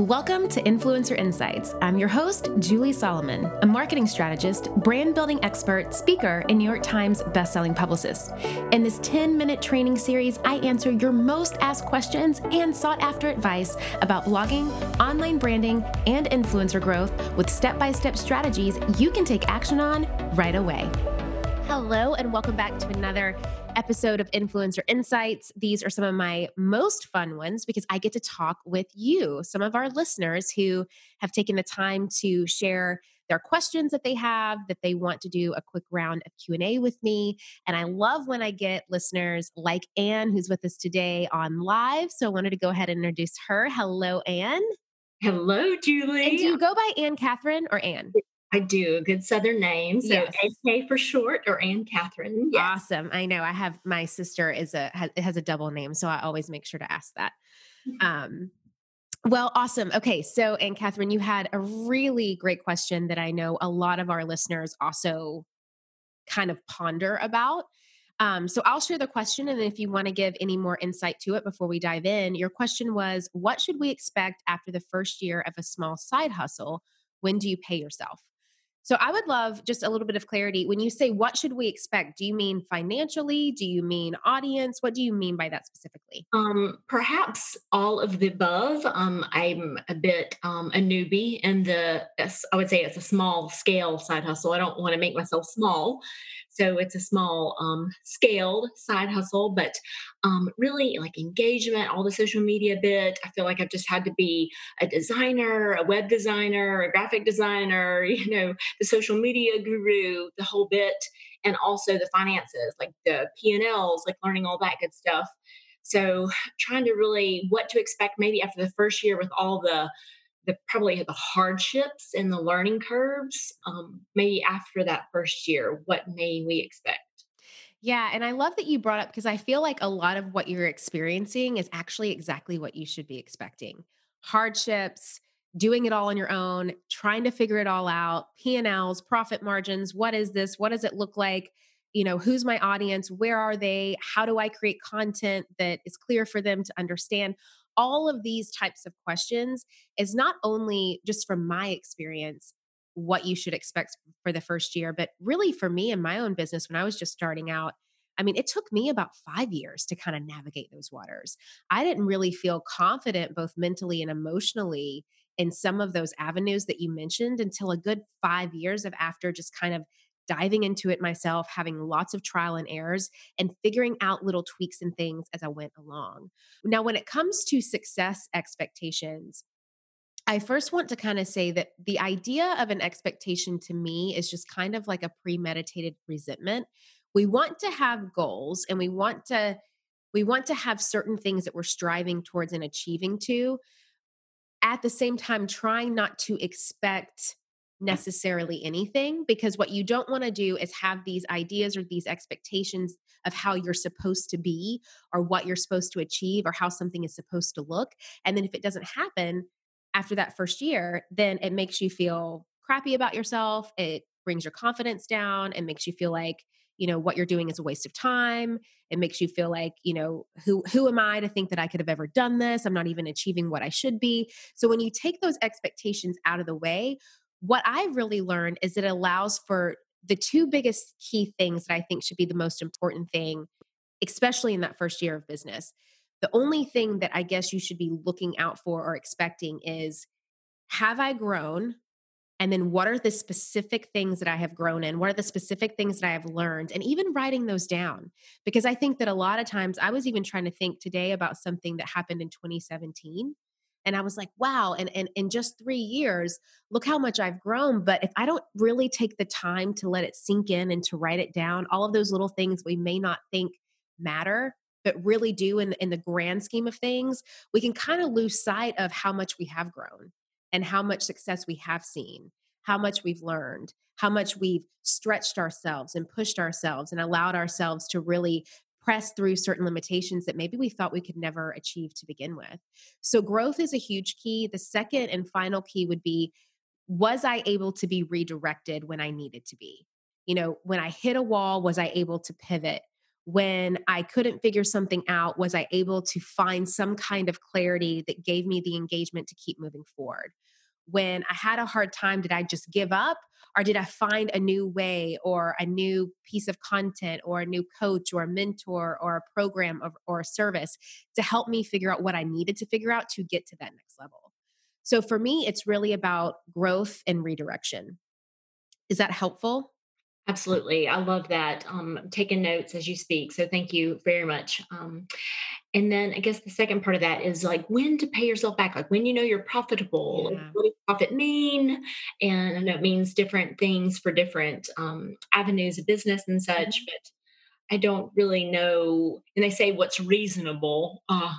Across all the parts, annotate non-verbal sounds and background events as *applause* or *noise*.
Welcome to Influencer Insights. I'm your host, Julie Solomon, a marketing strategist, brand building expert, speaker, and New York Times bestselling publicist. In this 10 minute training series, I answer your most asked questions and sought after advice about blogging, online branding, and influencer growth with step by step strategies you can take action on right away. Hello, and welcome back to another episode of Influencer Insights. These are some of my most fun ones because I get to talk with you, some of our listeners who have taken the time to share their questions that they have that they want to do a quick round of q&a with me. And i love when i get listeners like ann who's with us today on live. So i wanted to go ahead and introduce her. Hello ann hello julie. And do you go by ann kathryn or ann I do a good Southern name, so yes. AK for short, or Ann Kathryn. Yes. Awesome. I know. I have my sister is a has, has a double name, so I always make sure to ask that. Mm-hmm. Um, well, awesome. Okay, so Ann Kathryn, you had a really great question that I know a lot of our listeners also kind of ponder about. Um, so I'll share the question, and if you want to give any more insight to it before we dive in, your question was, "What should we expect after the first year of a small side hustle? When do you pay yourself?" So I would love just a little bit of clarity. When you say what should we expect, do you mean financially? Do you mean audience? What do you mean by that specifically? Um, perhaps all of the above. Um, I'm a bit um, a newbie in the, I would say it's a small scale side hustle. I don't want to make myself small. So it's a small um, scaled side hustle, but um, really like engagement, all the social media bit. I feel like I've just had to be a designer, a web designer, a graphic designer, *laughs* you know, the social media guru, the whole bit, and also the finances, like the P and Ls, like learning all that good stuff. So *sighs* trying to really what to expect maybe after the first year with all the the probably the hardships and the learning curves um, maybe after that first year what may we expect? Yeah and i love that you brought up because i feel like a lot of what you're experiencing is actually exactly what you should be expecting. Hardships doing it all on your own trying to figure it all out p&l's profit margins what is this? What does it look like? You know who's my audience? Where are they? How do i create content that is clear for them to understand all of these types of questions is not only just from my experience what you should expect for the first year, but really for me in my own business when I was just starting out. I mean, it took me about five years to kind of navigate those waters. I didn't really feel confident, both mentally and emotionally, in some of those avenues that you mentioned until a good five years of after just kind of diving into it myself, having lots of trial and errors, and figuring out little tweaks and things as I went along. Now, when it comes to success expectations, I first want to kind of say that the idea of an expectation to me is just kind of like a premeditated resentment. We want to have goals and we want to we want to have certain things that we're striving towards and achieving to at the same time trying not to expect necessarily anything because what you don't want to do is have these ideas or these expectations of how you're supposed to be or what you're supposed to achieve or how something is supposed to look. And then if it doesn't happen after that first year then it makes you feel crappy about yourself it brings your confidence down and makes you feel like you know what you're doing is a waste of time it makes you feel like you know who who am i to think that i could have ever done this? I'm not even achieving what i should be. So when you take those expectations out of the way what I've really learned is it allows for the two biggest key things that I think should be the most important thing, especially in that first year of business. The only thing that I guess you should be looking out for or expecting is have I grown? And then what are the specific things that I have grown in? What are the specific things that I have learned? And even writing those down. Because I think that a lot of times I was even trying to think today about something that happened in 2017 and i was like wow and, and in just three years look how much i've grown but if i don't really take the time to let it sink in and to write it down all of those little things we may not think matter but really do in, in the grand scheme of things we can kind of lose sight of how much we have grown and how much success we have seen how much we've learned how much we've stretched ourselves and pushed ourselves and allowed ourselves to really press through certain limitations that maybe we thought we could never achieve to begin with. So, growth is a huge key. The second and final key would be was I able to be redirected when I needed to be? You know, when I hit a wall, was I able to pivot? when I couldn't figure something out, was I able to find some kind of clarity that gave me the engagement to keep moving forward? When I had a hard time, did I just give up? Or did I find a new way or a new piece of content or a new coach or a mentor or a program or, or a service to help me figure out what I needed to figure out to get to that next level? So for me, it's really about growth and redirection. Is that helpful? Absolutely. I love that. Um, taking notes as you speak. So thank you very much. Um, and then I guess the second part of that is like when to pay yourself back, like when you know you're profitable. Yeah. What does profit mean? And I know it means different things for different um, avenues of business and such, mm-hmm. but I don't really know. And they say what's reasonable. Uh,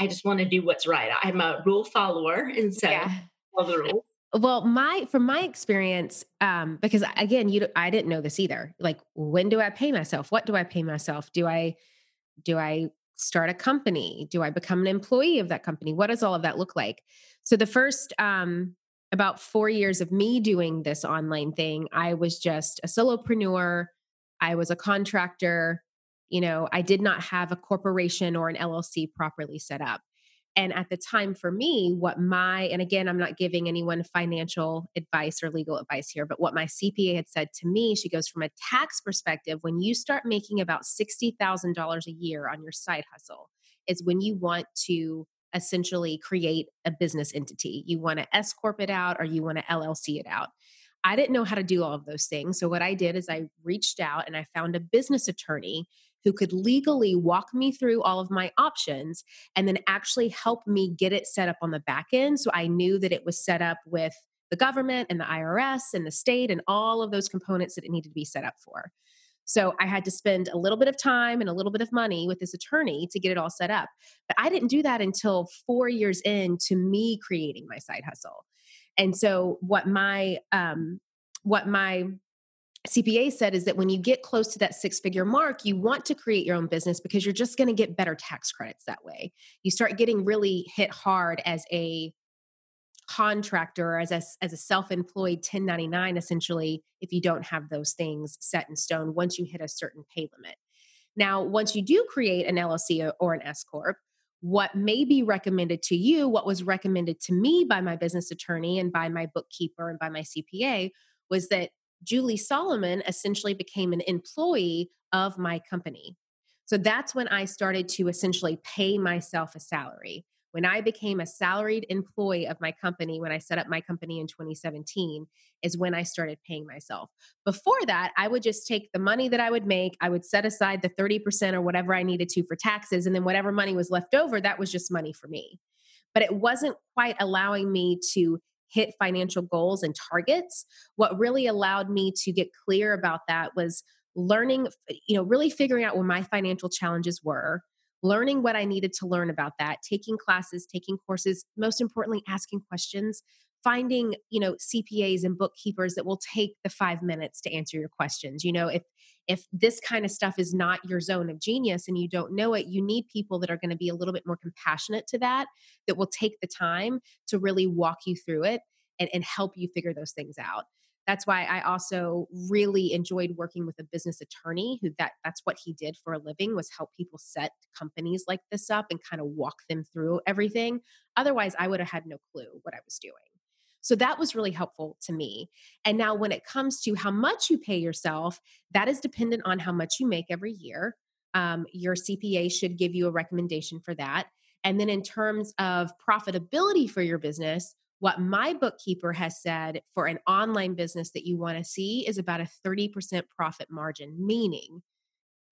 I just want to do what's right. I'm a rule follower, and so yeah. follow the rules. Well, my from my experience, um, because again, you I didn't know this either. Like, when do I pay myself? What do I pay myself? Do I do I start a company? Do I become an employee of that company? What does all of that look like? So the first um, about four years of me doing this online thing, I was just a solopreneur. I was a contractor. You know, I did not have a corporation or an LLC properly set up. And at the time for me, what my, and again, I'm not giving anyone financial advice or legal advice here, but what my CPA had said to me, she goes, from a tax perspective, when you start making about $60,000 a year on your side hustle, is when you want to essentially create a business entity. You want to S Corp it out or you want to LLC it out. I didn't know how to do all of those things. So, what I did is I reached out and I found a business attorney who could legally walk me through all of my options and then actually help me get it set up on the back end. So I knew that it was set up with the government and the IRS and the state and all of those components that it needed to be set up for. So I had to spend a little bit of time and a little bit of money with this attorney to get it all set up. But I didn't do that until four years into me creating my side hustle. And so what my um, what my CPA said is that when you get close to that six figure mark, you want to create your own business because you're just going to get better tax credits that way. You start getting really hit hard as a contractor as a, as a self-employed 1099 essentially if you don't have those things set in stone once you hit a certain pay limit now once you do create an llc or an s corp what may be recommended to you what was recommended to me by my business attorney and by my bookkeeper and by my cpa was that Julie Solomon essentially became an employee of my company. So that's when I started to essentially pay myself a salary. When I became a salaried employee of my company, when I set up my company in 2017, is when I started paying myself. Before that, I would just take the money that I would make, I would set aside the 30% or whatever I needed to for taxes, and then whatever money was left over, that was just money for me. But it wasn't quite allowing me to hit financial goals and targets. What really allowed me to get clear about that was learning, you know, really figuring out where my financial challenges were, learning what I needed to learn about that, taking classes, taking courses, most importantly, asking questions, finding, you know, CPAs and bookkeepers that will take the 5 minutes to answer your questions. You know, if if this kind of stuff is not your zone of genius and you don't know it, you need people that are going to be a little bit more compassionate to that, that will take the time to really walk you through it and, and help you figure those things out. That's why I also really enjoyed working with a business attorney who that that's what he did for a living was help people set companies like this up and kind of walk them through everything. Otherwise, I would have had no clue what I was doing. So that was really helpful to me. And now, when it comes to how much you pay yourself, that is dependent on how much you make every year. Um, your CPA should give you a recommendation for that. And then, in terms of profitability for your business, what my bookkeeper has said for an online business that you want to see is about a 30% profit margin, meaning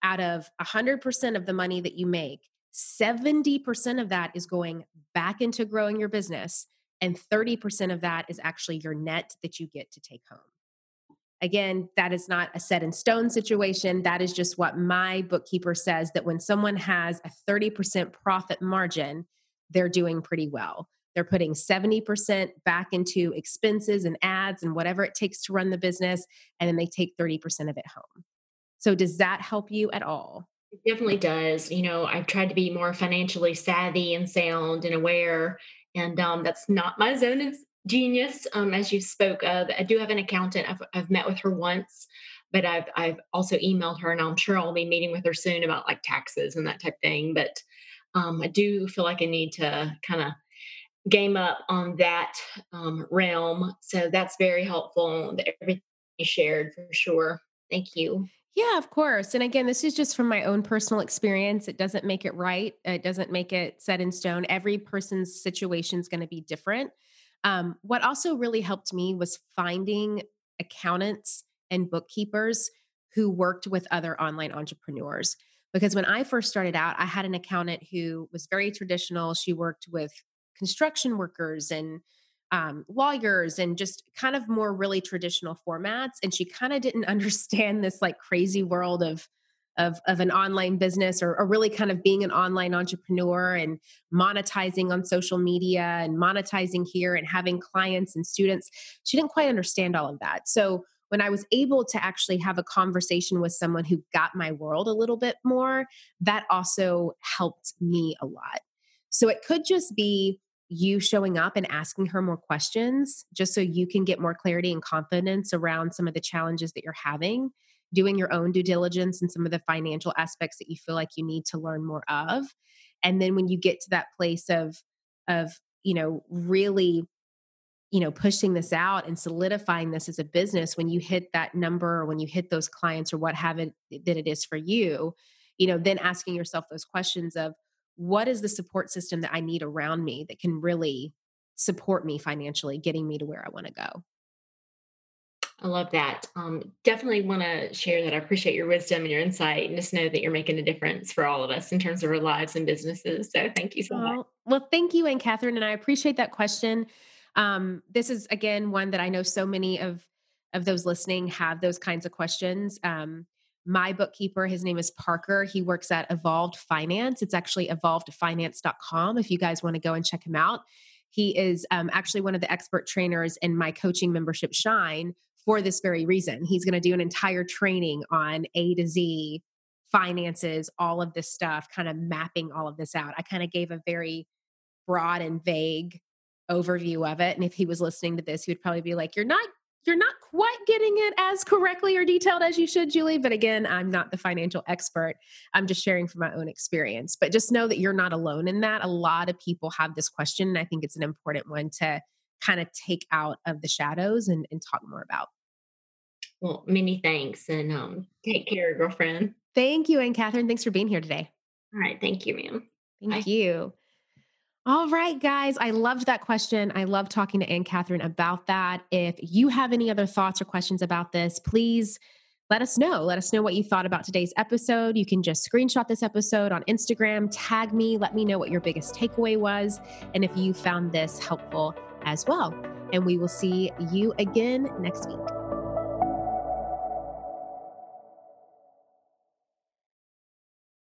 out of 100% of the money that you make, 70% of that is going back into growing your business and 30% of that is actually your net that you get to take home. Again, that is not a set in stone situation. That is just what my bookkeeper says that when someone has a 30% profit margin, they're doing pretty well. They're putting 70% back into expenses and ads and whatever it takes to run the business, and then they take 30% of it home. So, does that help you at all? It definitely does. You know, I've tried to be more financially savvy and sound and aware and um, that's not my zone of genius. Um, as you spoke of, I do have an accountant. I've, I've met with her once, but I've I've also emailed her, and I'm sure I'll be meeting with her soon about like taxes and that type thing. But um, I do feel like I need to kind of game up on that um, realm. So that's very helpful. Everything you shared for sure. Thank you. Yeah, of course. And again, this is just from my own personal experience. It doesn't make it right. It doesn't make it set in stone. Every person's situation is going to be different. Um, what also really helped me was finding accountants and bookkeepers who worked with other online entrepreneurs. Because when I first started out, I had an accountant who was very traditional. She worked with construction workers and um, lawyers and just kind of more really traditional formats. And she kind of didn't *laughs* understand this like crazy world of of of an online business or, or, really kind of being an online entrepreneur and monetizing on social media and monetizing here and having clients and students. She didn't quite understand all of that. So when I was able to actually have a conversation with someone who got my world a little bit more, that also helped me a lot. So it could just be you showing up and asking her more questions just so you can get more clarity and confidence around some of the challenges that you're having doing your own due diligence and some of the financial aspects that you feel like you need to learn more of. And then when you get to that place of of you know really you know pushing this out and solidifying this as a business when you hit that number or when you hit those clients or what have it that it is for you you know then asking yourself those questions of what is the support system that I need around me that can really support me financially, getting me to where I want to go? I love that. Um, definitely want to share that. I appreciate your wisdom and your insight, and just know that you're making a difference for all of us in terms of our lives and businesses. So, thank you so well, much. Well, thank you, Ann Kathryn, and I appreciate that question. Um, this is again one that I know so many of of those listening have those kinds of questions. Um, my bookkeeper. His name is Parker. He works at Evolved Finance. It's actually evolvedfinance.com if you guys want to go and check him out. He is um, actually one of the expert trainers in my coaching membership, Shine, for this very reason. He's going to do an entire training on A to Z finances, all of this stuff, kind of mapping all of this out. I kind of gave a very broad and vague overview of it. And if he was listening to this, he would probably be like, You're not you're not quite getting it as correctly or detailed as you should, Julie. But again, I'm not the financial expert. I'm just sharing from my own experience. But just know that you're not alone in that. A lot of people have this question. And I think it's an important one to kind of take out of the shadows and, and talk more about. Well, many thanks and um, take care, girlfriend. Thank you, Ann Kathryn. Thanks for being here today. All right. Thank you, ma'am. Thank Bye. you. All right, guys. I loved that question. I love talking to Ann Kathryn about that. If you have any other thoughts or questions about this, please let us know. Let us know what you thought about today's episode. You can just screenshot this episode on Instagram, tag me, let me know what your biggest takeaway was, and if you found this helpful as well. And we will see you again next week.